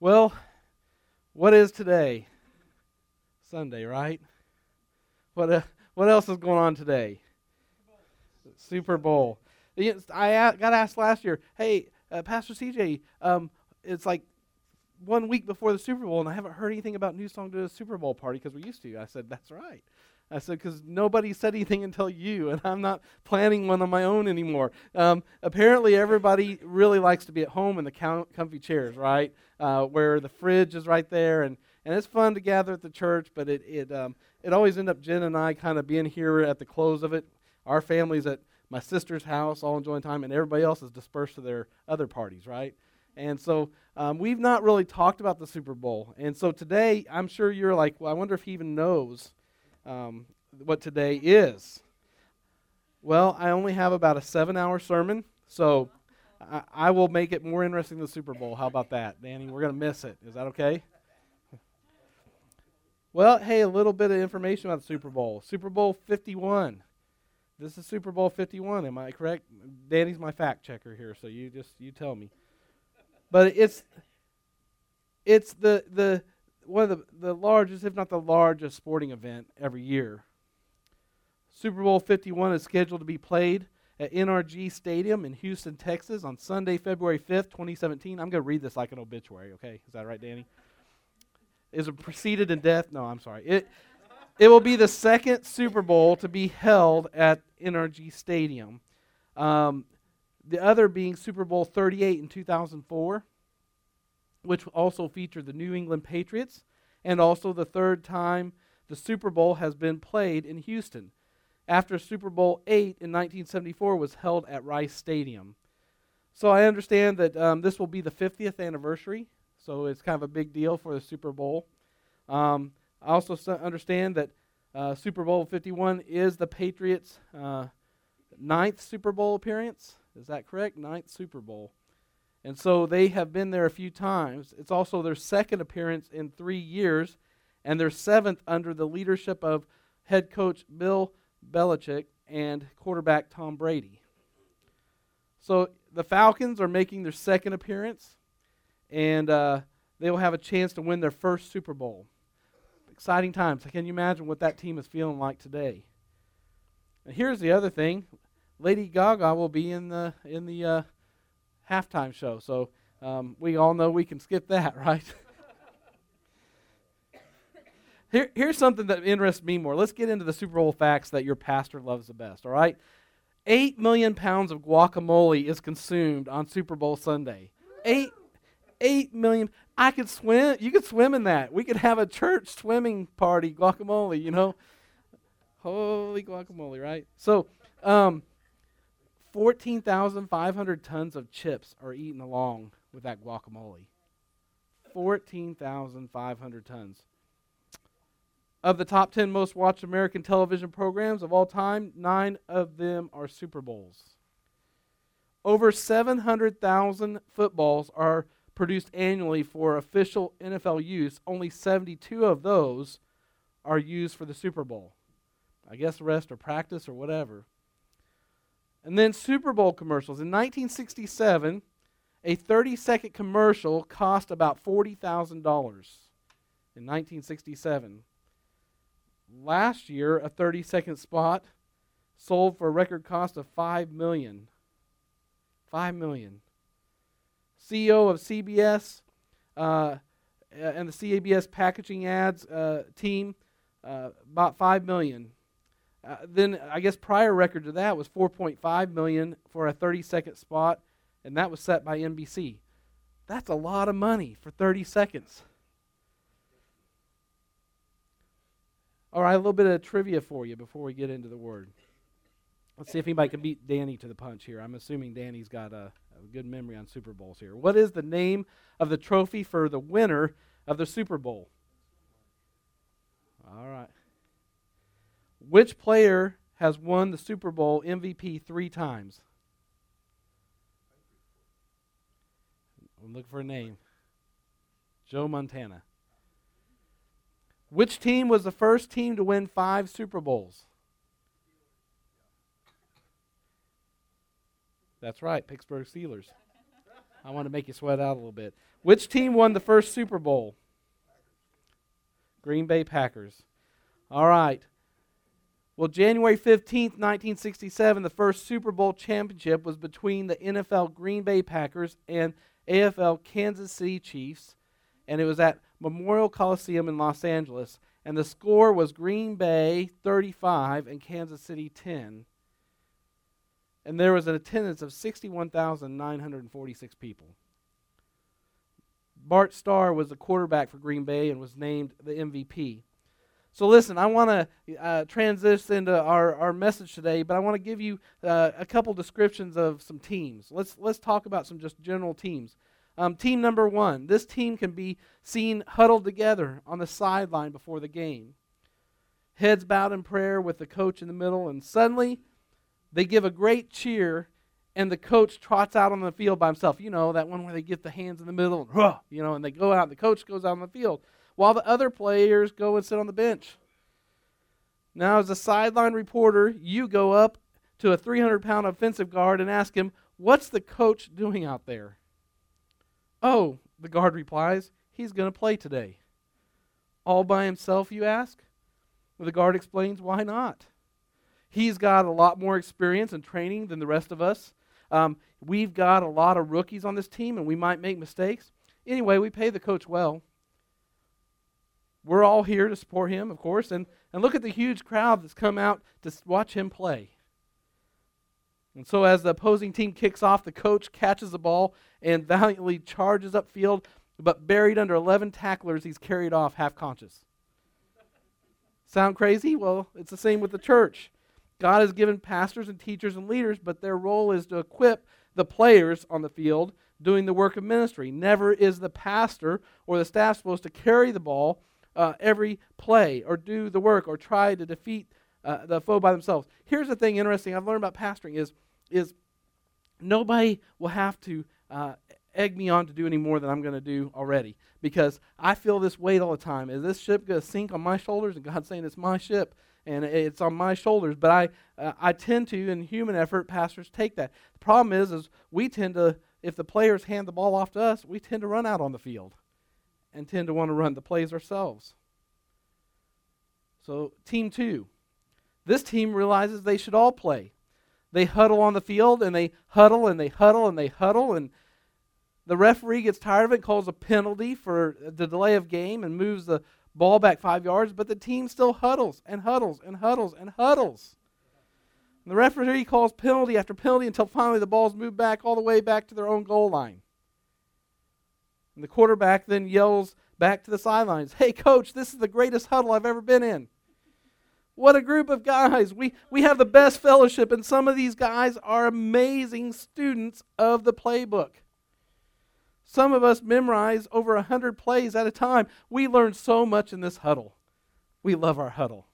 Well, what is today? Sunday, right? What uh, what else is going on today? Super Bowl. I got asked last year, hey, uh, Pastor CJ, um, it's like one week before the Super Bowl, and I haven't heard anything about New Song to a Super Bowl party because we used to. I said, that's right. I said, because nobody said anything until you, and I'm not planning one on my own anymore. Um, apparently, everybody really likes to be at home in the com- comfy chairs, right? Uh, where the fridge is right there, and, and it's fun to gather at the church, but it, it, um, it always end up Jen and I kind of being here at the close of it. Our family's at my sister's house, all enjoying time, and everybody else is dispersed to their other parties, right? And so um, we've not really talked about the Super Bowl. And so today, I'm sure you're like, well, I wonder if he even knows um, what today is. Well, I only have about a seven hour sermon, so I, I will make it more interesting than the Super Bowl. How about that, Danny? We're to miss it. Is that okay? Well, hey, a little bit of information about the Super Bowl. Super Bowl 51. This is Super Bowl 51. Am I correct? Danny's my fact checker here, so you just you tell me. But it's it's the the one of the, the largest, if not the largest, sporting event every year. Super Bowl 51 is scheduled to be played at NRG Stadium in Houston, Texas on Sunday, February 5th, 2017. I'm going to read this like an obituary, okay? Is that right, Danny? Is it preceded in death? No, I'm sorry. It, it will be the second Super Bowl to be held at NRG Stadium. Um, the other being Super Bowl 38 in 2004 which also featured the New England Patriots, and also the third time the Super Bowl has been played in Houston, after Super Bowl 8 in 1974 was held at Rice Stadium. So I understand that um, this will be the 50th anniversary, so it's kind of a big deal for the Super Bowl. Um, I also understand that uh, Super Bowl 51 is the Patriots' uh, ninth Super Bowl appearance. Is that correct? Ninth Super Bowl. And so they have been there a few times. It's also their second appearance in three years, and their seventh under the leadership of head coach Bill Belichick and quarterback Tom Brady. So the Falcons are making their second appearance, and uh, they will have a chance to win their first Super Bowl. Exciting times. Can you imagine what that team is feeling like today? And here's the other thing: Lady Gaga will be in the in the uh, halftime show. So um, we all know we can skip that, right? Here, here's something that interests me more. Let's get into the Super Bowl facts that your pastor loves the best, all right? Eight million pounds of guacamole is consumed on Super Bowl Sunday. Eight, eight million. I could swim. You could swim in that. We could have a church swimming party, guacamole. You know, holy guacamole, right? So, um, 14,500 tons of chips are eaten along with that guacamole. 14,500 tons. Of the top 10 most watched American television programs of all time, nine of them are Super Bowls. Over 700,000 footballs are produced annually for official NFL use. Only 72 of those are used for the Super Bowl. I guess the rest are practice or whatever. And then Super Bowl commercials. In 1967, a 30 second commercial cost about $40,000 in 1967. Last year, a 30 second spot sold for a record cost of 5 million. 5 million. CEO of CBS uh, and the CBS packaging ads uh, team uh, bought $5 million uh, then I guess prior record to that was 4.5 million for a 30 second spot, and that was set by NBC. That's a lot of money for 30 seconds. All right, a little bit of trivia for you before we get into the word. Let's see if anybody can beat Danny to the punch here. I'm assuming Danny's got a, a good memory on Super Bowls here. What is the name of the trophy for the winner of the Super Bowl? All right. Which player has won the Super Bowl MVP three times? I'm looking for a name. Joe Montana. Which team was the first team to win five Super Bowls? That's right, Pittsburgh Steelers. I want to make you sweat out a little bit. Which team won the first Super Bowl? Green Bay Packers. All right. Well, January 15th, 1967, the first Super Bowl championship was between the NFL Green Bay Packers and AFL Kansas City Chiefs, and it was at Memorial Coliseum in Los Angeles. And the score was Green Bay 35 and Kansas City 10. And there was an attendance of 61,946 people. Bart Starr was the quarterback for Green Bay and was named the MVP. So, listen, I want to uh, transition into our, our message today, but I want to give you uh, a couple descriptions of some teams. Let's, let's talk about some just general teams. Um, team number one this team can be seen huddled together on the sideline before the game. Heads bowed in prayer with the coach in the middle, and suddenly they give a great cheer, and the coach trots out on the field by himself. You know, that one where they get the hands in the middle, and, you know, and they go out, and the coach goes out on the field, while the other players go and sit on the bench. Now, as a sideline reporter, you go up to a 300 pound offensive guard and ask him, What's the coach doing out there? Oh, the guard replies, he's going to play today. All by himself, you ask? Well, the guard explains, why not? He's got a lot more experience and training than the rest of us. Um, we've got a lot of rookies on this team, and we might make mistakes. Anyway, we pay the coach well. We're all here to support him, of course, and, and look at the huge crowd that's come out to watch him play. And so, as the opposing team kicks off, the coach catches the ball and valiantly charges upfield, but buried under 11 tacklers, he's carried off half conscious. Sound crazy? Well, it's the same with the church. God has given pastors and teachers and leaders, but their role is to equip the players on the field doing the work of ministry. Never is the pastor or the staff supposed to carry the ball uh, every play or do the work or try to defeat uh, the foe by themselves. Here's the thing interesting I've learned about pastoring is is nobody will have to uh, egg me on to do any more than I'm going to do already because I feel this weight all the time. Is this ship going to sink on my shoulders? And God's saying it's my ship and it's on my shoulders. But I, uh, I tend to, in human effort, pastors take that. The problem is, is we tend to, if the players hand the ball off to us, we tend to run out on the field and tend to want to run the plays ourselves. So, team two. This team realizes they should all play they huddle on the field and they huddle and they huddle and they huddle and the referee gets tired of it, calls a penalty for the delay of game and moves the ball back five yards, but the team still huddles and huddles and huddles and huddles. And the referee calls penalty after penalty until finally the ball's moved back all the way back to their own goal line. And the quarterback then yells back to the sidelines, Hey, coach, this is the greatest huddle I've ever been in. What a group of guys. We, we have the best fellowship, and some of these guys are amazing students of the playbook. Some of us memorize over 100 plays at a time. We learn so much in this huddle. We love our huddle.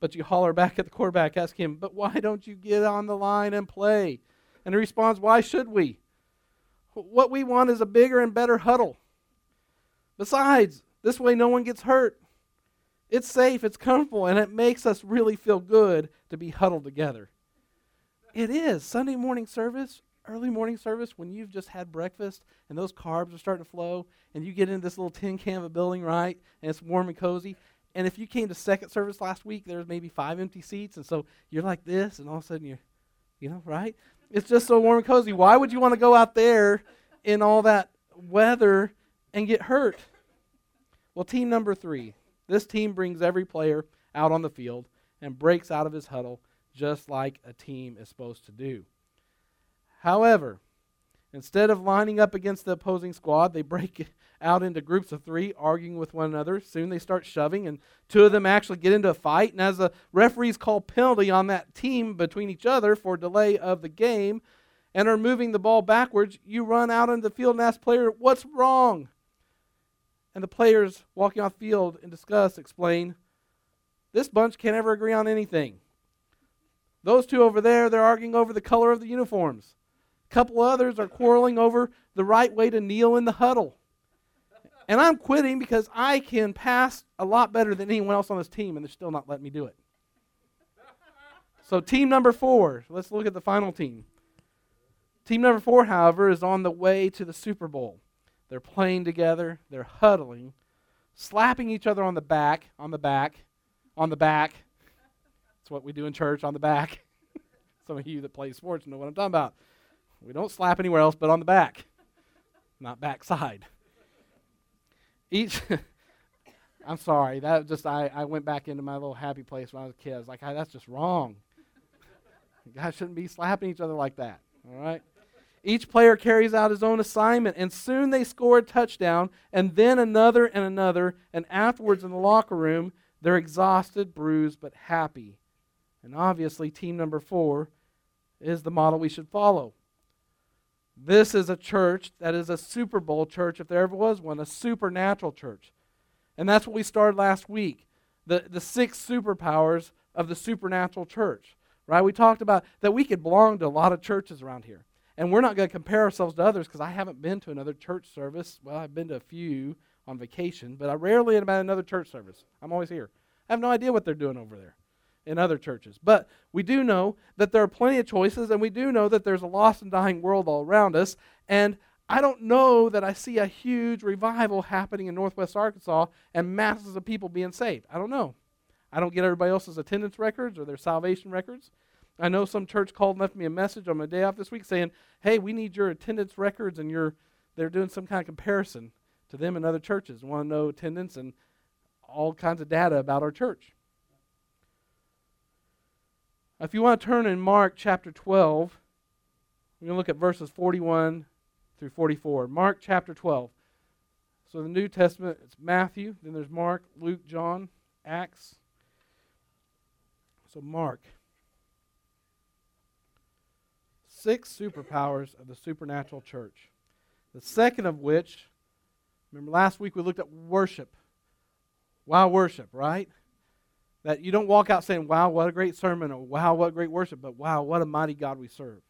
But you holler back at the quarterback, ask him, But why don't you get on the line and play? And he responds, Why should we? What we want is a bigger and better huddle. Besides, this way no one gets hurt. It's safe, it's comfortable, and it makes us really feel good to be huddled together. It is. Sunday morning service, early morning service, when you've just had breakfast and those carbs are starting to flow, and you get into this little tin can of a building, right? And it's warm and cozy. And if you came to second service last week, there's maybe five empty seats, and so you're like this, and all of a sudden you're, you know, right? It's just so warm and cozy. Why would you want to go out there in all that weather and get hurt? Well, team number three, this team brings every player out on the field and breaks out of his huddle just like a team is supposed to do. However, instead of lining up against the opposing squad, they break out into groups of three, arguing with one another. Soon they start shoving, and two of them actually get into a fight. And as the referees call penalty on that team between each other for delay of the game and are moving the ball backwards, you run out into the field and ask player, What's wrong? and the players walking off field in disgust explain this bunch can't ever agree on anything. Those two over there, they're arguing over the color of the uniforms. A couple others are quarreling over the right way to kneel in the huddle. And I'm quitting because I can pass a lot better than anyone else on this team, and they're still not letting me do it. So, team number four, let's look at the final team. Team number four, however, is on the way to the Super Bowl. They're playing together, they're huddling, slapping each other on the back, on the back, on the back. That's what we do in church, on the back. Some of you that play sports know what I'm talking about. We don't slap anywhere else but on the back, not backside. Each, I'm sorry, that just, I, I went back into my little happy place when I was a kid. I was like, ah, that's just wrong. Guys shouldn't be slapping each other like that, all right? Each player carries out his own assignment, and soon they score a touchdown, and then another and another, and afterwards in the locker room, they're exhausted, bruised, but happy. And obviously, team number four is the model we should follow. This is a church that is a Super Bowl church, if there ever was one, a supernatural church. And that's what we started last week the, the six superpowers of the supernatural church. Right? We talked about that we could belong to a lot of churches around here. And we're not going to compare ourselves to others because I haven't been to another church service. Well, I've been to a few on vacation, but I rarely am at another church service. I'm always here. I have no idea what they're doing over there in other churches. But we do know that there are plenty of choices, and we do know that there's a lost and dying world all around us. And I don't know that I see a huge revival happening in Northwest Arkansas and masses of people being saved. I don't know. I don't get everybody else's attendance records or their salvation records. I know some church called and left me a message on my day off this week saying, "Hey, we need your attendance records," and your they're doing some kind of comparison to them and other churches. Want to know attendance and all kinds of data about our church. If you want to turn in Mark chapter 12, we're going to look at verses 41 through 44. Mark chapter 12. So the New Testament, it's Matthew, then there's Mark, Luke, John, Acts. So Mark six superpowers of the supernatural church. The second of which, remember last week we looked at worship. Wow, worship, right? That you don't walk out saying, wow, what a great sermon, or wow, what great worship, but wow, what a mighty God we serve.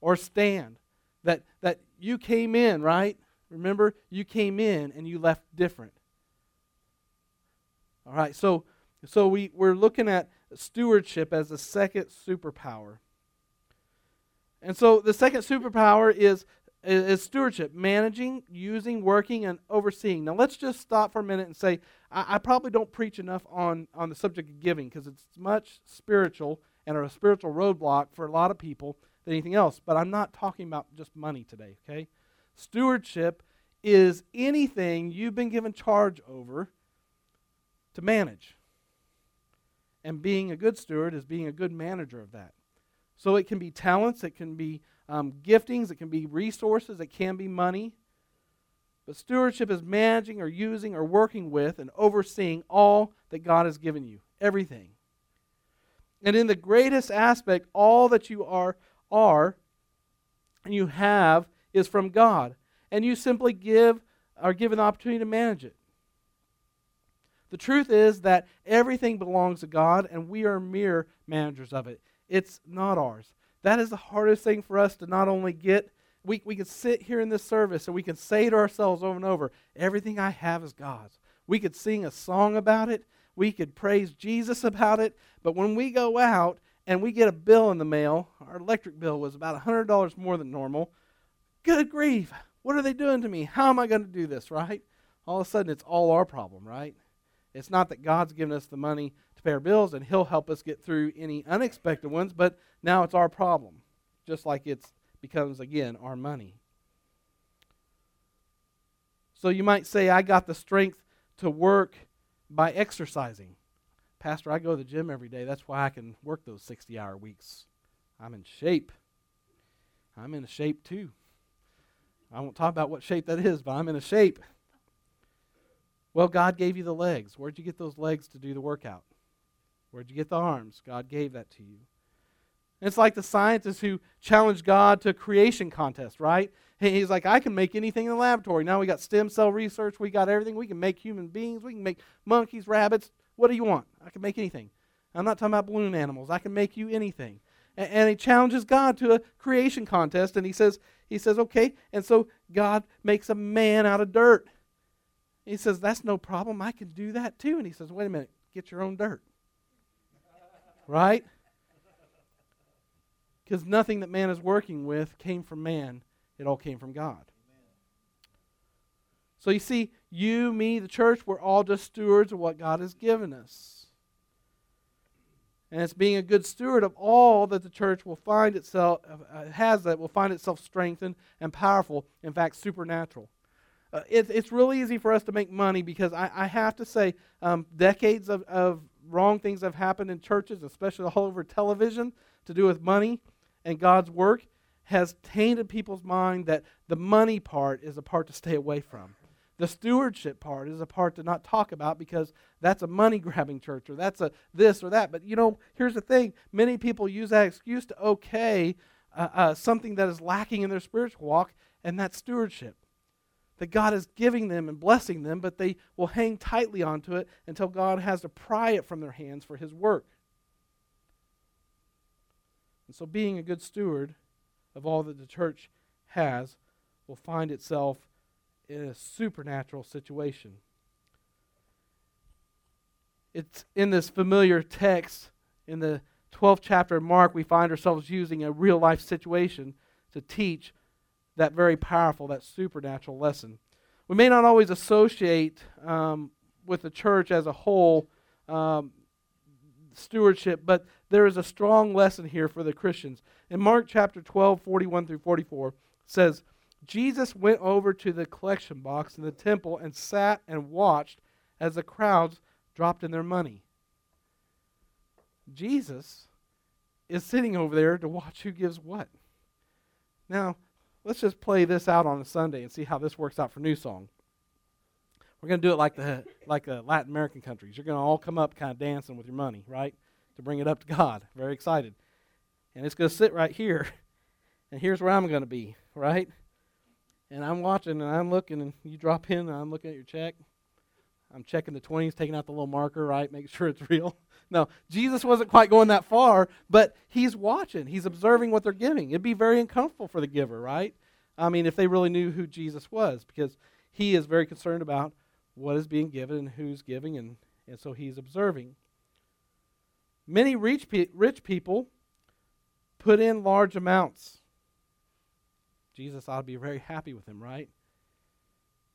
Or stand. That, that you came in, right? Remember, you came in and you left different. All right, so, so we, we're looking at stewardship as the second superpower. And so the second superpower is, is stewardship, managing, using, working, and overseeing. Now let's just stop for a minute and say, I, I probably don't preach enough on, on the subject of giving because it's much spiritual and a spiritual roadblock for a lot of people than anything else. But I'm not talking about just money today, okay? Stewardship is anything you've been given charge over to manage. And being a good steward is being a good manager of that. So it can be talents, it can be um, giftings, it can be resources, it can be money. But stewardship is managing or using or working with and overseeing all that God has given you, everything. And in the greatest aspect, all that you are are and you have is from God. And you simply give are given the opportunity to manage it. The truth is that everything belongs to God and we are mere managers of it. It's not ours. That is the hardest thing for us to not only get. We, we can sit here in this service and we can say to ourselves over and over, everything I have is God's. We could sing a song about it. We could praise Jesus about it. But when we go out and we get a bill in the mail, our electric bill was about $100 more than normal. Good grief. What are they doing to me? How am I going to do this, right? All of a sudden, it's all our problem, right? It's not that God's given us the money to pay our bills and He'll help us get through any unexpected ones, but now it's our problem, just like it becomes, again, our money. So you might say, I got the strength to work by exercising. Pastor, I go to the gym every day. That's why I can work those 60 hour weeks. I'm in shape. I'm in a shape too. I won't talk about what shape that is, but I'm in a shape. Well, God gave you the legs. Where'd you get those legs to do the workout? Where'd you get the arms? God gave that to you. it's like the scientists who challenged God to a creation contest, right? He's like, I can make anything in the laboratory. Now we got stem cell research. We got everything. We can make human beings. We can make monkeys, rabbits. What do you want? I can make anything. I'm not talking about balloon animals. I can make you anything. And, and he challenges God to a creation contest, and he says, he says, okay. And so God makes a man out of dirt. He says, That's no problem. I can do that too. And he says, Wait a minute, get your own dirt. Right? Because nothing that man is working with came from man, it all came from God. So you see, you, me, the church, we're all just stewards of what God has given us. And it's being a good steward of all that the church will find itself uh, has that will find itself strengthened and powerful, in fact, supernatural. Uh, it, it's really easy for us to make money because I, I have to say, um, decades of, of wrong things have happened in churches, especially all over television, to do with money and God's work, has tainted people's mind that the money part is a part to stay away from. The stewardship part is a part to not talk about because that's a money grabbing church or that's a this or that. But you know, here's the thing many people use that excuse to okay uh, uh, something that is lacking in their spiritual walk, and that's stewardship. That God is giving them and blessing them, but they will hang tightly onto it until God has to pry it from their hands for His work. And so, being a good steward of all that the church has will find itself in a supernatural situation. It's in this familiar text in the 12th chapter of Mark, we find ourselves using a real life situation to teach that very powerful, that supernatural lesson. We may not always associate um, with the church as a whole um, stewardship, but there is a strong lesson here for the Christians. In Mark chapter 12, 41 through 44, says, Jesus went over to the collection box in the temple and sat and watched as the crowds dropped in their money. Jesus is sitting over there to watch who gives what. Now, let's just play this out on a Sunday and see how this works out for New Song. We're going to do it like the like the Latin American countries. You're going to all come up kind of dancing with your money, right? To bring it up to God. Very excited. And it's going to sit right here. And here's where I'm going to be, right? And I'm watching and I'm looking, and you drop in, and I'm looking at your check. I'm checking the 20s, taking out the little marker, right? Make sure it's real. No, Jesus wasn't quite going that far, but he's watching. He's observing what they're giving. It'd be very uncomfortable for the giver, right? I mean, if they really knew who Jesus was, because he is very concerned about what is being given and who's giving, and, and so he's observing. Many rich, pe- rich people put in large amounts. Jesus ought to be very happy with him, right?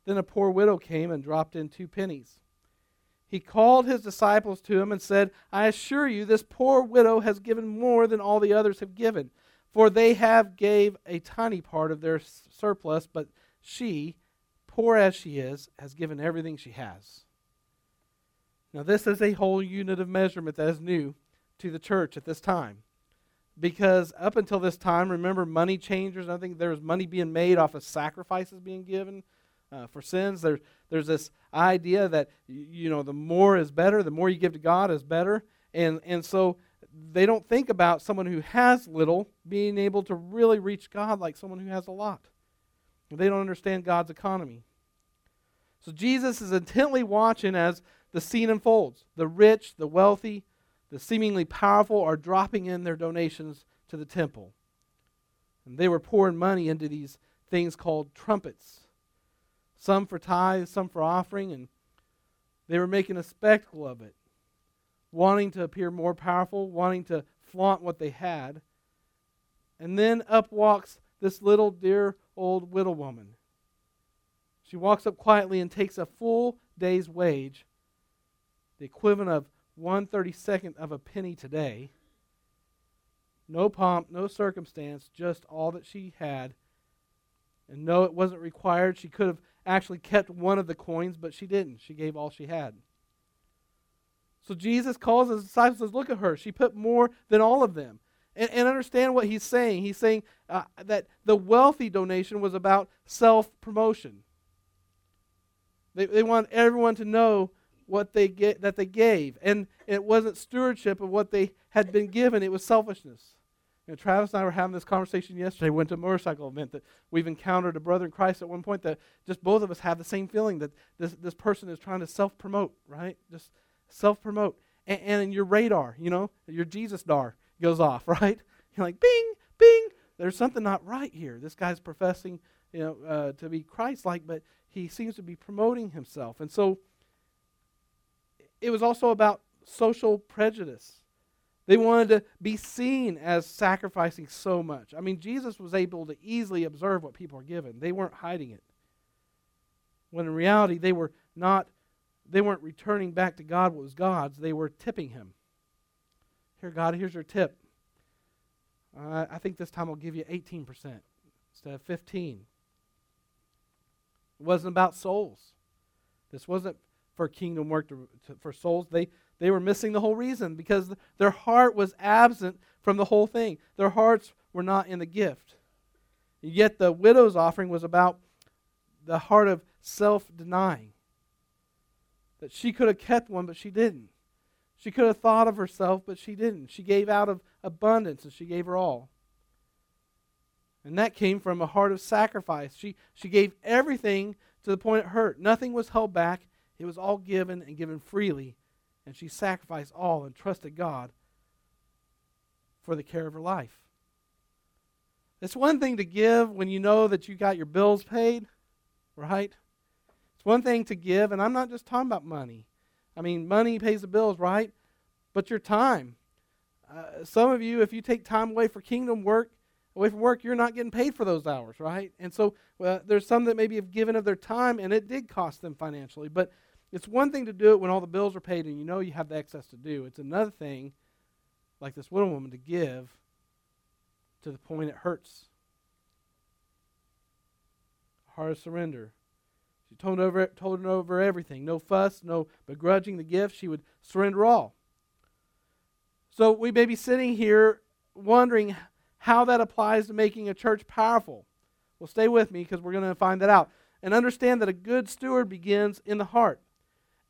Then a poor widow came and dropped in two pennies. He called his disciples to him and said, I assure you, this poor widow has given more than all the others have given, for they have gave a tiny part of their surplus, but she, poor as she is, has given everything she has. Now, this is a whole unit of measurement that is new to the church at this time because up until this time, remember money changers. I think there was money being made off of sacrifices being given uh, for sins. There's there's this idea that you know the more is better, the more you give to God is better, and and so they don't think about someone who has little being able to really reach God like someone who has a lot. They don't understand God's economy. So Jesus is intently watching as the scene unfolds. The rich, the wealthy, the seemingly powerful are dropping in their donations to the temple. And they were pouring money into these things called trumpets, some for tithes, some for offering, and they were making a spectacle of it, wanting to appear more powerful, wanting to flaunt what they had. And then up walks this little dear old widow woman. She walks up quietly and takes a full day's wage, the equivalent of one thirty second of a penny today. No pomp, no circumstance, just all that she had. And no, it wasn't required. She could have actually kept one of the coins, but she didn't. She gave all she had. So Jesus calls his disciples says, Look at her. She put more than all of them. And, and understand what he's saying. He's saying uh, that the wealthy donation was about self promotion. They, they want everyone to know what they get that they gave, and it wasn't stewardship of what they had been given; it was selfishness. You know, Travis and I were having this conversation yesterday. We went to a motorcycle event that we've encountered a brother in Christ at one point that just both of us have the same feeling that this this person is trying to self promote, right? Just self promote, and, and your radar, you know, your Jesus dar goes off, right? You're like, bing, bing. There's something not right here. This guy's professing, you know, uh, to be Christ-like, but he seems to be promoting himself, and so it was also about social prejudice. They wanted to be seen as sacrificing so much. I mean, Jesus was able to easily observe what people are given. They weren't hiding it. When in reality, they were not they weren't returning back to God what was God's, they were tipping him. Here, God, here's your tip. Uh, I think this time I'll give you 18% instead of 15. It wasn't about souls. This wasn't for kingdom work to, to, for souls. They, they were missing the whole reason because their heart was absent from the whole thing. Their hearts were not in the gift. Yet the widow's offering was about the heart of self denying. That she could have kept one, but she didn't. She could have thought of herself, but she didn't. She gave out of abundance, and she gave her all. And that came from a heart of sacrifice. She, she gave everything to the point it hurt. Nothing was held back, it was all given and given freely. And she sacrificed all and trusted God for the care of her life. It's one thing to give when you know that you got your bills paid, right? It's one thing to give, and I'm not just talking about money. I mean, money pays the bills, right? But your time. Uh, some of you, if you take time away for kingdom work, away from work, you're not getting paid for those hours, right? And so well, there's some that maybe have given of their time, and it did cost them financially. But it's one thing to do it when all the bills are paid and you know you have the excess to do. It's another thing, like this widow woman, to give to the point it hurts. Heart of surrender. She told over, told over everything. No fuss, no begrudging the gift. She would surrender all. So we may be sitting here wondering how that applies to making a church powerful. Well, stay with me because we're going to find that out. And understand that a good steward begins in the heart.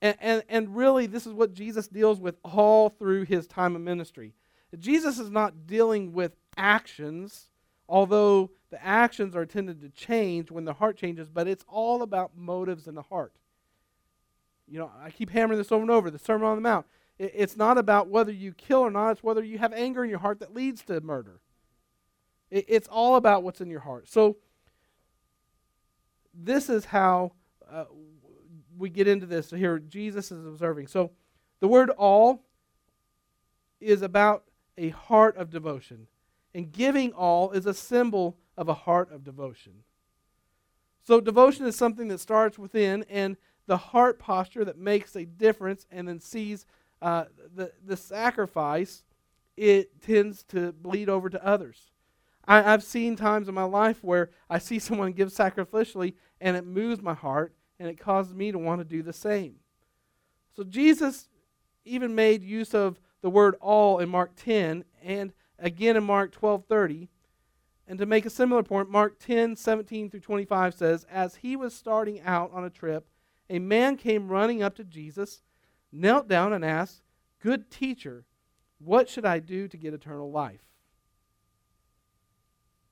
And, and, and really, this is what Jesus deals with all through his time of ministry. Jesus is not dealing with actions, although the actions are intended to change when the heart changes, but it's all about motives in the heart. You know, I keep hammering this over and over the Sermon on the Mount. It's not about whether you kill or not, it's whether you have anger in your heart that leads to murder. It's all about what's in your heart. So, this is how uh, we get into this. Here Jesus is observing. So, the word all is about a heart of devotion. And giving all is a symbol of a heart of devotion. So, devotion is something that starts within, and the heart posture that makes a difference and then sees uh, the, the sacrifice, it tends to bleed over to others. I, have seen times in my life where I see someone give sacrificially and it moves my heart and it caused me to want to do the same. So Jesus even made use of the word all in Mark 10 and again in Mark 12:30. And to make a similar point, Mark 10, 17 through 25 says, As he was starting out on a trip, a man came running up to Jesus knelt down and asked, Good teacher, what should I do to get eternal life?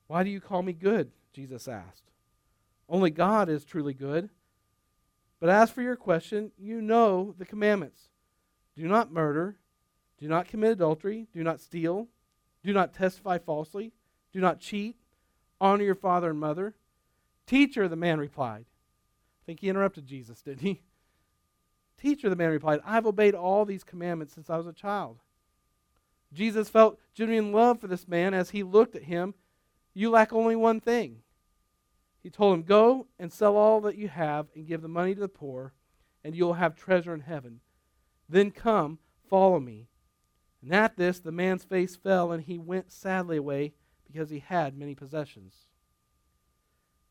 Why do you call me good? Jesus asked. Only God is truly good. But as for your question, you know the commandments do not murder, do not commit adultery, do not steal, do not testify falsely, do not cheat, honor your father and mother. Teacher, the man replied. I think he interrupted Jesus, didn't he? Teacher, the man replied, I have obeyed all these commandments since I was a child. Jesus felt genuine love for this man as he looked at him. You lack only one thing. He told him, Go and sell all that you have and give the money to the poor, and you will have treasure in heaven. Then come, follow me. And at this, the man's face fell, and he went sadly away because he had many possessions.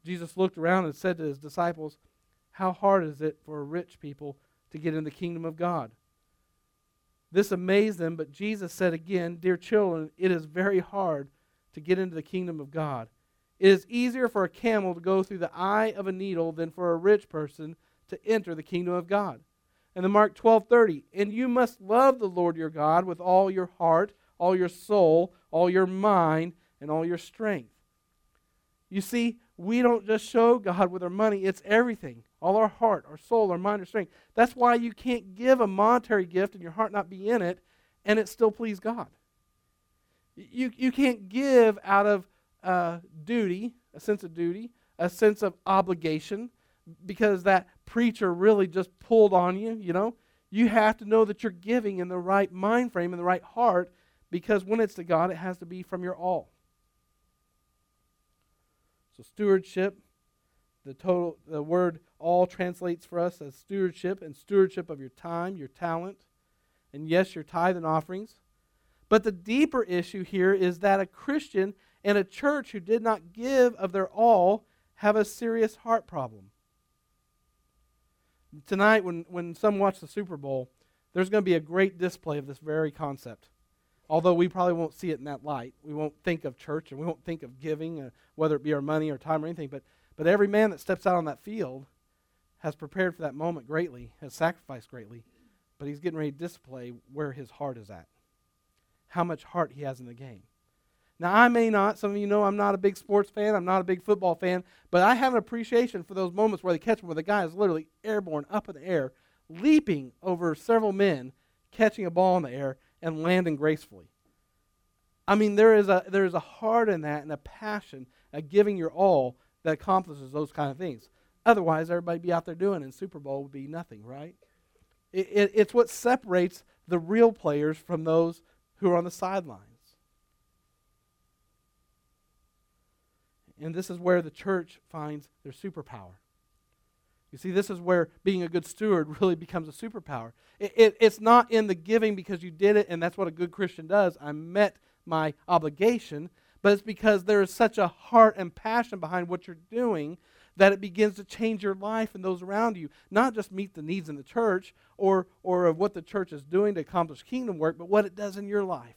Jesus looked around and said to his disciples, How hard is it for rich people to get in the kingdom of God. This amazed them, but Jesus said again, Dear children, it is very hard to get into the kingdom of God. It is easier for a camel to go through the eye of a needle than for a rich person to enter the kingdom of God. And the Mark 12:30, and you must love the Lord your God with all your heart, all your soul, all your mind, and all your strength. You see, we don't just show God with our money, it's everything all our heart, our soul, our mind, our strength. That's why you can't give a monetary gift and your heart not be in it and it still please God. You, you can't give out of uh, duty, a sense of duty, a sense of obligation, because that preacher really just pulled on you, you know. You have to know that you're giving in the right mind frame, in the right heart, because when it's to God, it has to be from your all. So stewardship, the total the word all translates for us as stewardship and stewardship of your time, your talent, and yes, your tithe and offerings. But the deeper issue here is that a Christian and a church who did not give of their all have a serious heart problem. Tonight, when, when some watch the Super Bowl, there's going to be a great display of this very concept. Although we probably won't see it in that light. We won't think of church and we won't think of giving, uh, whether it be our money or time or anything. But, but every man that steps out on that field has prepared for that moment greatly, has sacrificed greatly, but he's getting ready to display where his heart is at, how much heart he has in the game. Now, I may not, some of you know I'm not a big sports fan, I'm not a big football fan, but I have an appreciation for those moments where they catch him where the guy is literally airborne up in the air, leaping over several men, catching a ball in the air, and landing gracefully. I mean, there is a, there is a heart in that and a passion, a giving your all that accomplishes those kind of things. Otherwise, everybody be out there doing and Super Bowl would be nothing, right? It, it, it's what separates the real players from those who are on the sidelines. And this is where the church finds their superpower. You see, this is where being a good steward really becomes a superpower. It, it, it's not in the giving because you did it and that's what a good Christian does. I met my obligation, but it's because there is such a heart and passion behind what you're doing that it begins to change your life and those around you. Not just meet the needs in the church or, or of what the church is doing to accomplish kingdom work, but what it does in your life.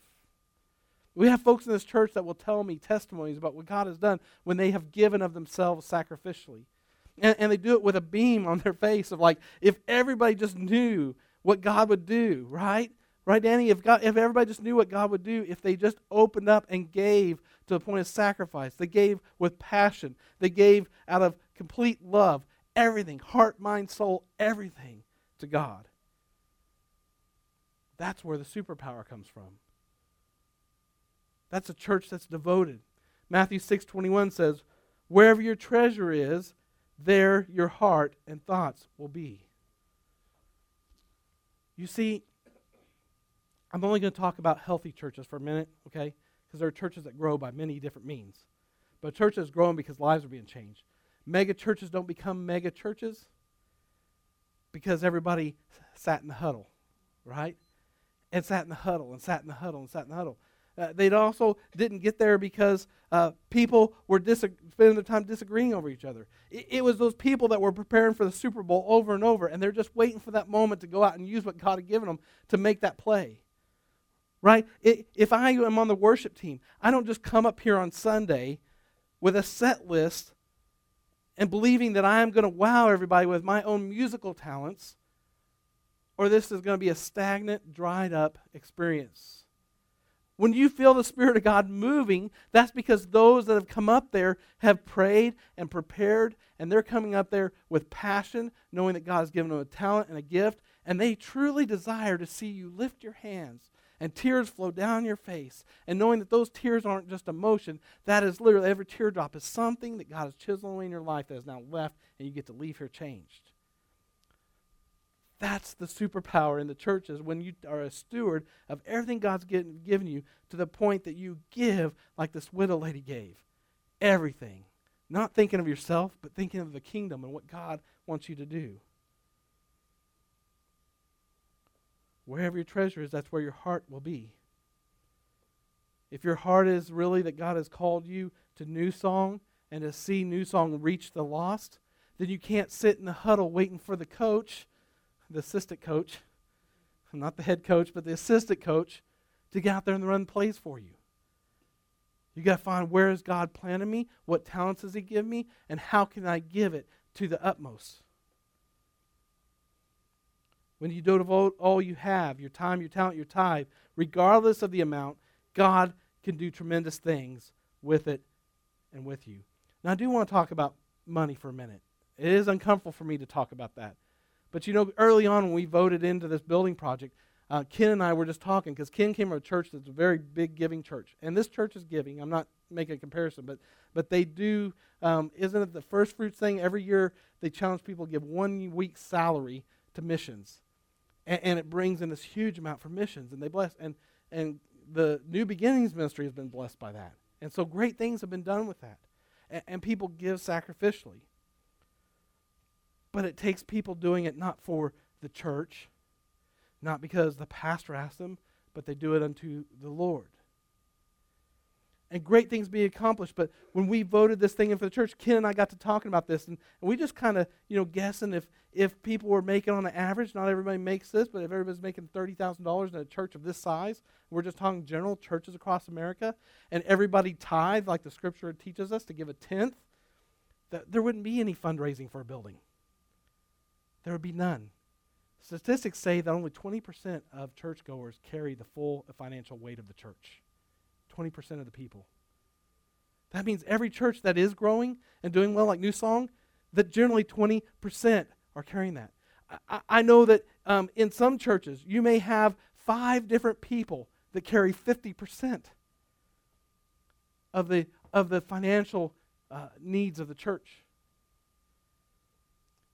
We have folks in this church that will tell me testimonies about what God has done when they have given of themselves sacrificially. And, and they do it with a beam on their face of like, if everybody just knew what God would do, right? Right, Danny? If, God, if everybody just knew what God would do, if they just opened up and gave to the point of sacrifice, they gave with passion, they gave out of complete love, everything, heart, mind, soul, everything to God. That's where the superpower comes from. That's a church that's devoted. Matthew 6:21 says, "Wherever your treasure is, there your heart and thoughts will be." You see, I'm only going to talk about healthy churches for a minute, okay? Because there are churches that grow by many different means. But churches growing because lives are being changed. Mega churches don't become mega churches because everybody sat in the huddle, right? And sat in the huddle and sat in the huddle and sat in the huddle. Uh, they also didn't get there because uh, people were spending their time disagreeing over each other. It, it, was those people that were preparing for the Super Bowl over and over, and they're just waiting for that moment to go out and use what God had given them to make that play. Right? It, if I am on the worship team, I don't just come up here on Sunday with a set list and believing that I am going to wow everybody with my own musical talents, or this is going to be a stagnant, dried up experience. When you feel the Spirit of God moving, that's because those that have come up there have prayed and prepared, and they're coming up there with passion, knowing that God has given them a talent and a gift, and they truly desire to see you lift your hands and tears flow down your face, and knowing that those tears aren't just emotion, that is literally every teardrop is something that God is chiseling away in your life that is now left, and you get to leave here changed. That's the superpower in the churches when you are a steward of everything God's given, given you to the point that you give like this widow lady gave. Everything. Not thinking of yourself, but thinking of the kingdom and what God wants you to do. Wherever your treasure is, that's where your heart will be. If your heart is really that God has called you to New Song and to see New Song reach the lost, then you can't sit in the huddle waiting for the coach the assistant coach, not the head coach, but the assistant coach, to get out there and run plays for you. You got to find where is God planning me? What talents does He give me? And how can I give it to the utmost? When you devote all you have, your time, your talent, your tithe, regardless of the amount, God can do tremendous things with it and with you. Now, I do want to talk about money for a minute. It is uncomfortable for me to talk about that. But you know, early on when we voted into this building project, uh, Ken and I were just talking because Ken came from a church that's a very big giving church, and this church is giving. I'm not making a comparison, but but they do. Um, isn't it the first fruits thing every year? They challenge people to give one week's salary to missions, and, and it brings in this huge amount for missions, and they bless. And and the New Beginnings ministry has been blessed by that. And so great things have been done with that. And, and people give sacrificially. But it takes people doing it not for the church, not because the pastor asked them, but they do it unto the Lord. And great things be accomplished. But when we voted this thing in for the church, Ken and I got to talking about this, and, and we just kind of, you know, guessing if if people were making on the average, not everybody makes this, but if everybody's making thirty thousand dollars in a church of this size, we're just talking general churches across America, and everybody tithe like the scripture teaches us to give a tenth, that there wouldn't be any fundraising for a building. There would be none. Statistics say that only 20% of churchgoers carry the full financial weight of the church. 20% of the people. That means every church that is growing and doing well, like New Song, that generally 20% are carrying that. I, I know that um, in some churches, you may have five different people that carry 50% of the, of the financial uh, needs of the church.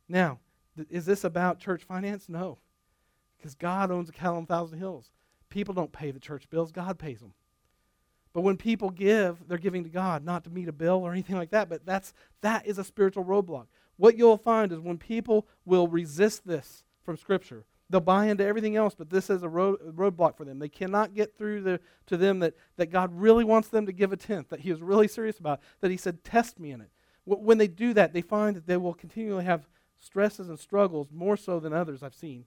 Now, is this about church finance? No. Because God owns a a thousand hills. People don't pay the church bills, God pays them. But when people give, they're giving to God, not to meet a bill or anything like that. But that's that is a spiritual roadblock. What you'll find is when people will resist this from Scripture, they'll buy into everything else, but this is a road, roadblock for them. They cannot get through the, to them that, that God really wants them to give a tenth, that He is really serious about, that He said, test me in it. When they do that, they find that they will continually have stresses and struggles more so than others I've seen.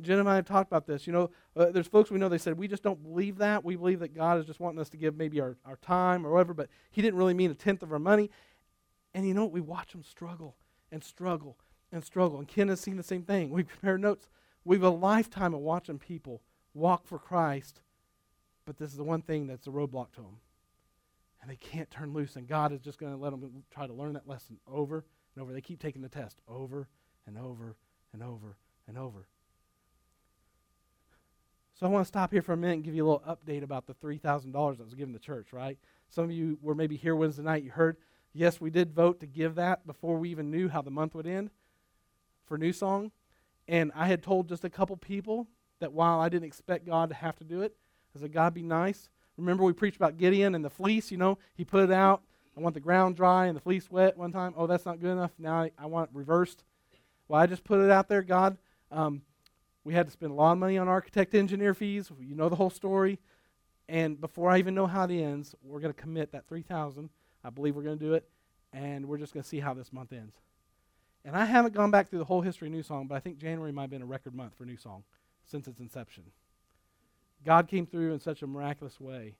Jen and I have talked about this. You know, uh, there's folks we know, they said, we just don't believe that. We believe that God is just wanting us to give maybe our, our time or whatever, but He didn't really mean a tenth of our money. And you know, what? we watch them struggle and struggle and struggle. And Ken has seen the same thing. We compare notes. We have a lifetime of watching people walk for Christ, but this is the one thing that's a roadblock to them. And they can't turn loose, and God is just going to let them try to learn that lesson over and over. They keep taking the test over and over and over and over. So I want to stop here for a minute and give you a little update about the $3,000 that was given to the church, right? Some of you were maybe here Wednesday night. You heard, yes, we did vote to give that before we even knew how the month would end for New Song. And I had told just a couple people that while I didn't expect God to have to do it, I said, God, be nice. Remember we preached about Gideon and the fleece, you know? He put it out. I want the ground dry and the fleece wet one time. Oh, that's not good enough. Now I, I want it reversed. Well, I just put it out there, God. Um, we had to spend a lot of money on architect engineer fees. You know the whole story. And before I even know how it ends, we're going to commit that 3000 I believe we're going to do it. And we're just going to see how this month ends. And I haven't gone back through the whole history of New Song, but I think January might have been a record month for New Song since its inception. God came through in such a miraculous way.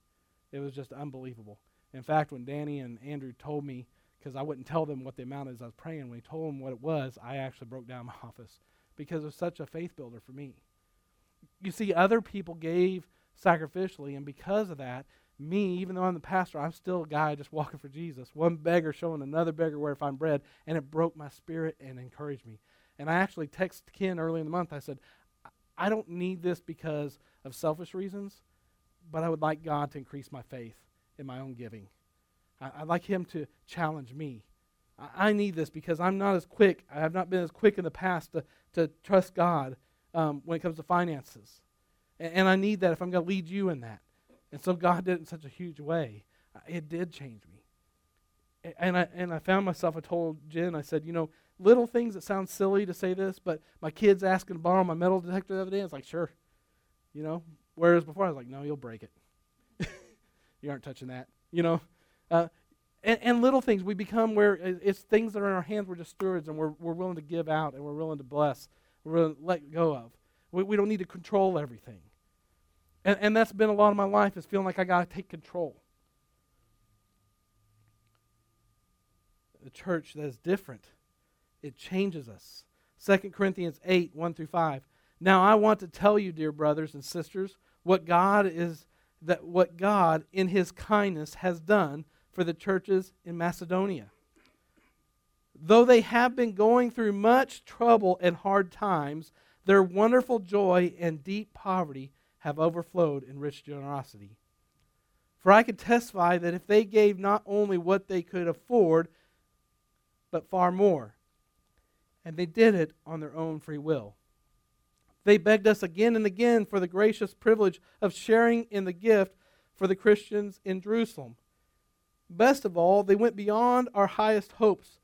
It was just unbelievable. In fact, when Danny and Andrew told me, because I wouldn't tell them what the amount is I was praying, when he told them what it was, I actually broke down my office because it was such a faith builder for me. You see, other people gave sacrificially, and because of that, me, even though I'm the pastor, I'm still a guy just walking for Jesus. One beggar showing another beggar where to find bread, and it broke my spirit and encouraged me. And I actually texted Ken early in the month. I said, I don't need this because of selfish reasons, but I would like God to increase my faith in my own giving. I, would like Him to challenge me. I, I, need this because I'm not as quick. I have not been as quick in the past to, to trust God um, when it comes to finances. And, and I need that if I'm going to lead you in that. And so God did it in such a huge way. It did change me. And I, and I found myself, I told Jen, I said, you know, little things that sound silly to say this, but my kid's asking to borrow my metal detector the other day. It's like, sure. You know? Whereas before I was like, no, you'll break it. You aren't touching that. You know? Uh, and, and, little things, we become where it's things that are in our hands, we're just stewards and we're, we're willing to give out and we're willing to bless, we're willing to let go of. We, we don't need to control everything. And, and that's been a lot of my life is feeling like I got to take control. The church that is different, it changes us. 2 Corinthians 8, 1 through 5. Now I want to tell you, dear brothers and sisters, what God is that what God in his kindness has done for the churches in Macedonia. Though they have been going through much trouble and hard times, their wonderful joy and deep poverty have overflowed in rich generosity. For I can testify that if they gave not only what they could afford, but far more, and they did it on their own free will, They begged us again and again for the gracious privilege of sharing in the gift for the Christians in Jerusalem. Best of all, they went beyond our highest hopes,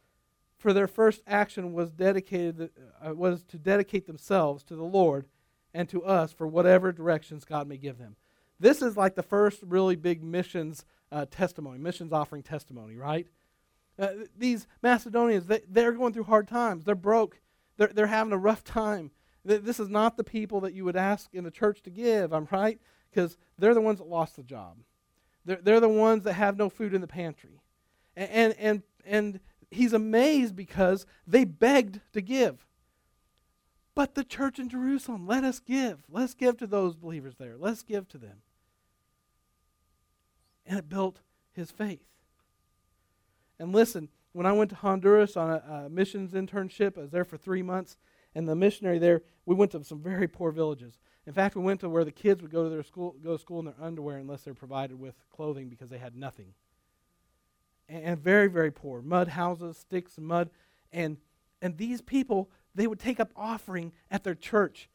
for their first action was dedicated uh, was to dedicate themselves to the Lord and to us for whatever directions God may give them. This is like the first really big missions uh, testimony, missions offering testimony, right? Uh, these Macedonians, they, they're going through hard times. They're broke. They're, they're having a rough time. This is not the people that you would ask in the church to give, I'm right? Because they're the ones that lost the job. They're, they're the ones that have no food in the pantry. And, and, and, and he's amazed because they begged to give. But the church in Jerusalem, let us give. Let's give to those believers there. Let's give to them. And it built his faith. And listen, when I went to Honduras on a, a missions internship, I was there for three months and the missionary there, we went to some very poor villages. In fact, we went to where the kids would go to their school, go to school in their underwear unless they're provided with clothing because they had nothing. And, and very, very poor. Mud houses, sticks, and mud. And, and these people, they would take up offering at their church.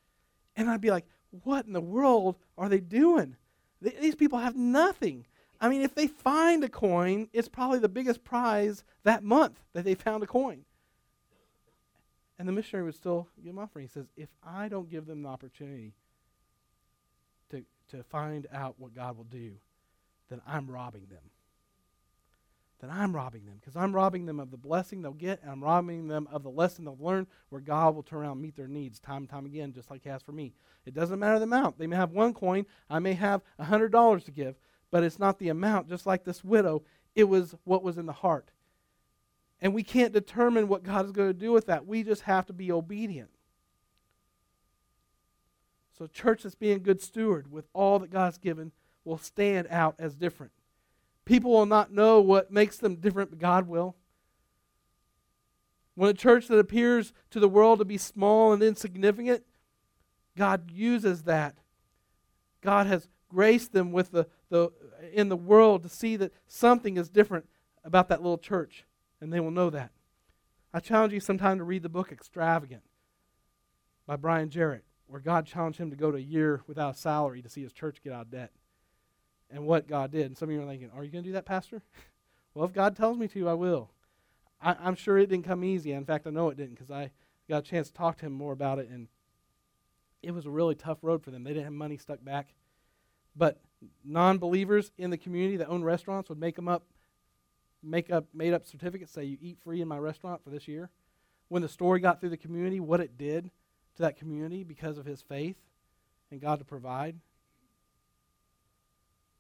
And I'd be like, what in the world are they doing? these people have nothing. I mean, if they find a coin, it's probably the biggest prize that month that they found a coin. And the missionary would still give them offering. He says, if I don't give them the opportunity to, to find out what God will do, then I'm robbing them. Then I'm robbing them because I'm robbing them of the blessing they'll get, and I'm robbing them of the lesson they'll learn where God will turn around and meet their needs time and time again, just like He has for me. It doesn't matter the amount. They may have one coin, I may have a $100 to give, but it's not the amount, just like this widow. It was what was in the heart. And we can't determine what God is going to do with that. We just have to be obedient. So, church that's being good steward with all that God's given will stand out as different. People will not know what makes them different, but God will. When a church that appears to the world to be small and insignificant, God uses that. God has graced them with the, the in the world to see that something is different about that little church and they will know that. I challenge you sometime to read the book Extravagant by Brian Jarrett, where God challenged him to go to a year without a salary to see his church get out of debt. And what God did. And some of you are thinking, Are you going to do that, Pastor? well, if God tells me to, I will. I, am sure it didn't come easy. In fact, I know it didn't because I got a chance to talk to him more about it. And it was a really tough road for them. They didn't have money stuck back. But non believers in the community that own restaurants would make them up make up made up certificates say you eat free in my restaurant for this year. When the story got through the community, what it did to that community because of his faith and God to provide.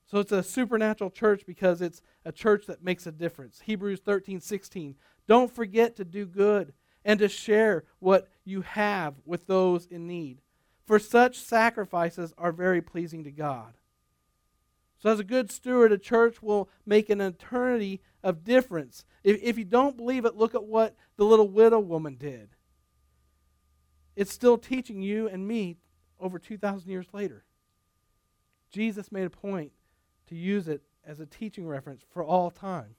So it's a supernatural church because it's a church that makes a difference. Hebrews 13, 16. Don't forget to do good and to share what you have with those in need. For such sacrifices are very pleasing to God. So, as a good steward, a church will make an eternity of difference. If, if you don't believe it, look at what the little widow woman did. It's still teaching you and me over 2,000 years later. Jesus made a point to use it as a teaching reference for all time.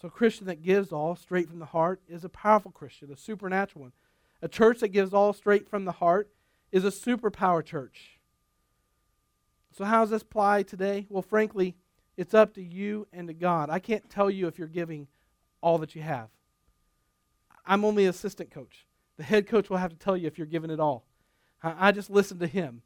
So, a Christian that gives all straight from the heart is a powerful Christian, a supernatural one. A church that gives all straight from the heart is a superpower church. So, how does this apply today? Well, frankly, it's up to you and to God. I can't tell you if you're giving all that you have. I'm only assistant coach. The head coach will have to tell you if you're giving it all. I just listen to him.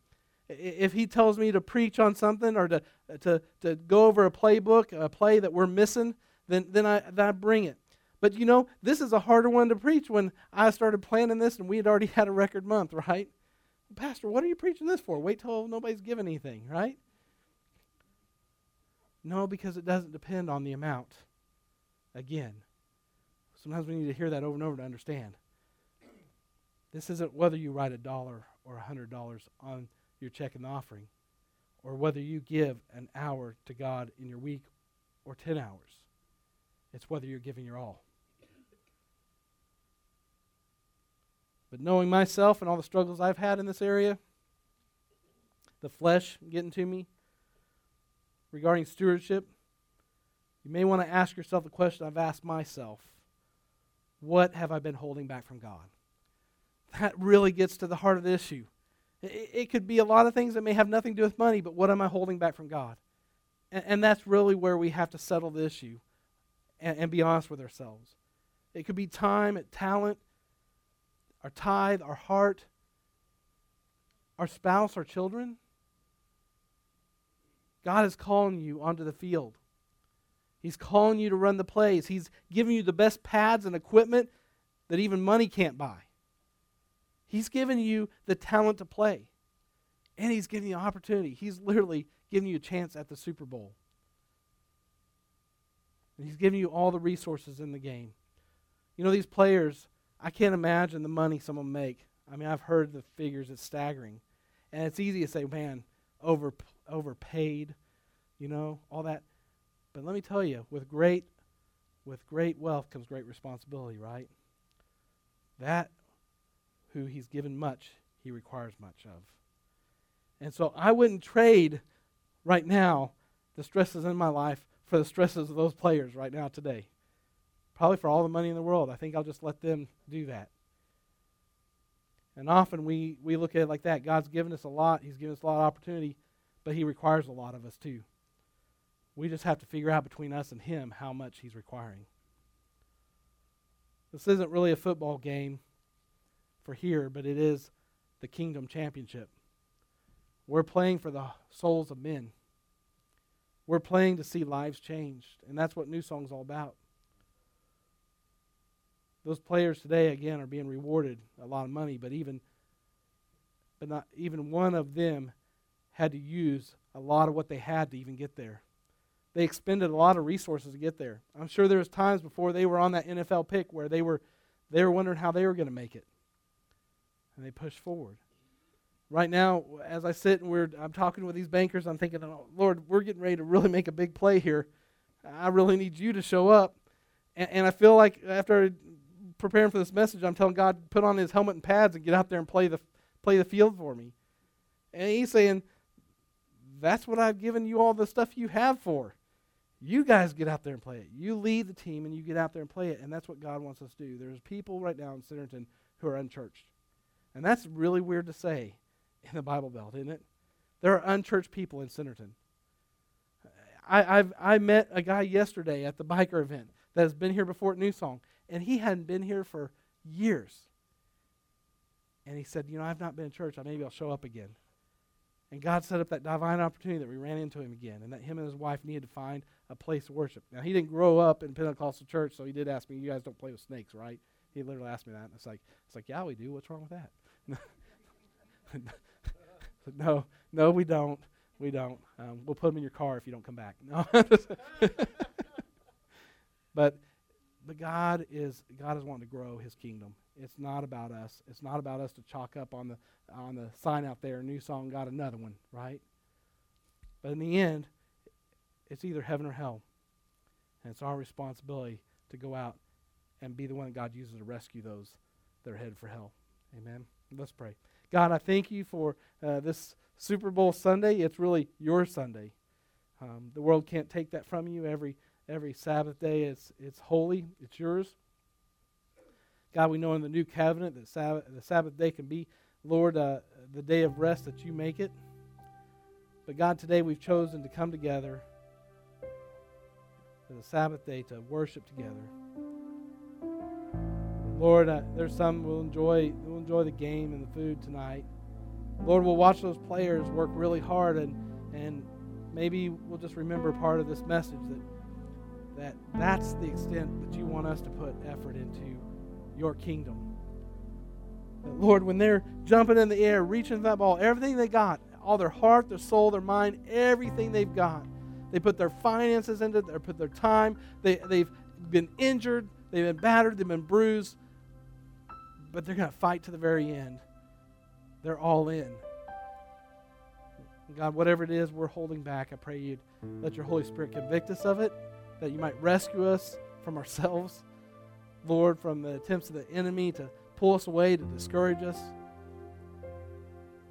If he tells me to preach on something or to, to, to go over a playbook, a play that we're missing, then, then, I, then I bring it. But you know, this is a harder one to preach when I started planning this and we had already had a record month, right? Pastor, what are you preaching this for? Wait till nobody's given anything, right? No, because it doesn't depend on the amount. Again, sometimes we need to hear that over and over to understand. This isn't whether you write a dollar or a hundred dollars on your check and offering, or whether you give an hour to God in your week or ten hours. It's whether you're giving your all. But knowing myself and all the struggles I've had in this area, the flesh getting to me regarding stewardship, you may want to ask yourself the question I've asked myself What have I been holding back from God? that really gets to the heart of the issue. It, it could be a lot of things that may have nothing to do with money, but what am I holding back from God? And, and that's really where we have to settle the issue and, and be honest with ourselves. It could be time, talent, our tithe, our heart, our spouse, our children. God is calling you onto the field. He's calling you to run the plays. He's giving you the best pads and equipment that even money can't buy. He's given you the talent to play. And he's giving you an opportunity. He's literally giving you a chance at the Super Bowl. And he's giving you all the resources in the game. You know, these players, I can't imagine the money someone make. I mean, I've heard the figures, it's staggering. And it's easy to say, man, over, overpaid, you know, all that. But let me tell you, with great, with great wealth comes great responsibility, right? That who he's given much, he requires much of. And so I wouldn't trade right now the stresses in my life for the stresses of those players right now today. Probably for all the money in the world. I think I'll just let them do that. And often we, we look at it like that. God's given us a lot, He's given us a lot of opportunity, but He requires a lot of us too. We just have to figure out between us and Him how much He's requiring. This isn't really a football game for here, but it is the kingdom championship. We're playing for the souls of men. We're playing to see lives changed, and that's what New Song's all about. Those players today, again, are being rewarded a lot of money, but even, but not even one of them had to use a lot of what they had to even get there. They expended a lot of resources to get there. I'm sure there was times before they were on that NFL pick where they were, they were wondering how they were going to make it and they pushed forward. Right now, as I sit and we're, I'm talking with these bankers, I'm thinking, oh, Lord, we're getting ready to really make a big play here. I really need you to show up. And, and I feel like after preparing for this message, I'm telling God, put on his helmet and pads and get out there and play the, play the field for me. And he's saying, that's what I've given you all the stuff you have for. You guys get out there and play it. You lead the team and you get out there and play it. And that's what God wants us to do. There's people right now in Centerton who are unchurched. And that's really weird to say in the Bible Belt, isn't it? There are unchurched people in Centerton. I, I've, I met a guy yesterday at the biker event that has been here before at New Song, and he hadn't been here for years. And he said, You know, I've not been in church. Maybe I'll show up again. And God set up that divine opportunity that we ran into him again, and that him and his wife needed to find a place to worship. Now, he didn't grow up in Pentecostal church, so he did ask me, You guys don't play with snakes, right? He literally asked me that. And it's like, it's like, yeah, we do. What's wrong with that? no, no, we don't. We don't. Um, we'll put them in your car if you don't come back. No. but but God is God is wanting to grow His kingdom. It's not about us. It's not about us to chalk up on the on the sign out there. New song, got another one, right? But in the end, it's either heaven or hell, and it's our responsibility to go out and be the one that God uses to rescue those that are headed for hell. Amen. Let's pray. God, I thank you for uh, this Super Bowl Sunday. It's really your Sunday. Um, the world can't take that from you. Every every Sabbath day, it's it's holy. It's yours. God, we know in the new covenant that Sabbath, the Sabbath day can be, Lord, uh, the day of rest that you make it. But God, today we've chosen to come together for the Sabbath day to worship together. Lord, uh, there's some will enjoy will enjoy the game and the food tonight. Lord, we'll watch those players work really hard, and and maybe we'll just remember part of this message that that that's the extent that you want us to put effort into your kingdom. That Lord, when they're jumping in the air, reaching for that ball, everything they got, all their heart, their soul, their mind, everything they've got, they put their finances into it, they put their time, they, they've been injured, they've been battered, they've been bruised but they're going to fight to the very end. They're all in. God, whatever it is we're holding back, I pray you'd let your Holy Spirit convict us of it, that you might rescue us from ourselves, Lord, from the attempts of the enemy to pull us away, to discourage us.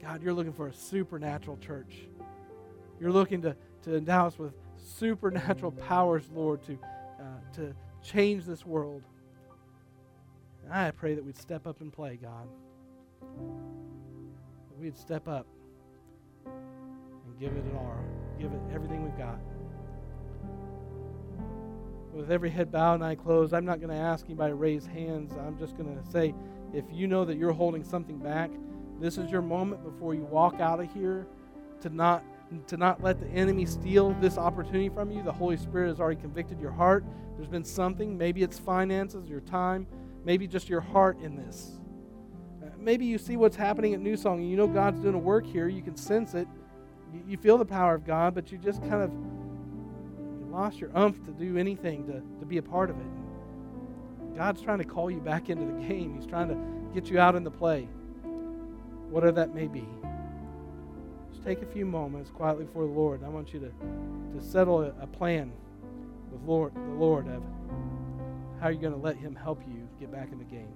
God, you're looking for a supernatural church. You're looking to, to endow us with supernatural powers, Lord, to, uh, to change this world. I pray that we'd step up and play, God. that we'd step up and give it all, give it everything we've got. With every head bowed and eye closed, I'm not going to ask anybody to raise hands. I'm just going to say, if you know that you're holding something back, this is your moment before you walk out of here to not to not let the enemy steal this opportunity from you. The Holy Spirit has already convicted your heart. There's been something, maybe it's finances, your time, maybe just your heart in this. Uh, maybe you see what's happening at New Song and you know God's doing a work here. You can sense it. You, feel the power of God, but you just kind of lost your umph to do anything to, to be a part of it. God's trying to call you back into the game. He's trying to get you out in the play whatever that may be. Just take a few moments quietly before the Lord. I want you to, to settle a, a plan with Lord, the Lord of how you're going to let Him help you get back in the game.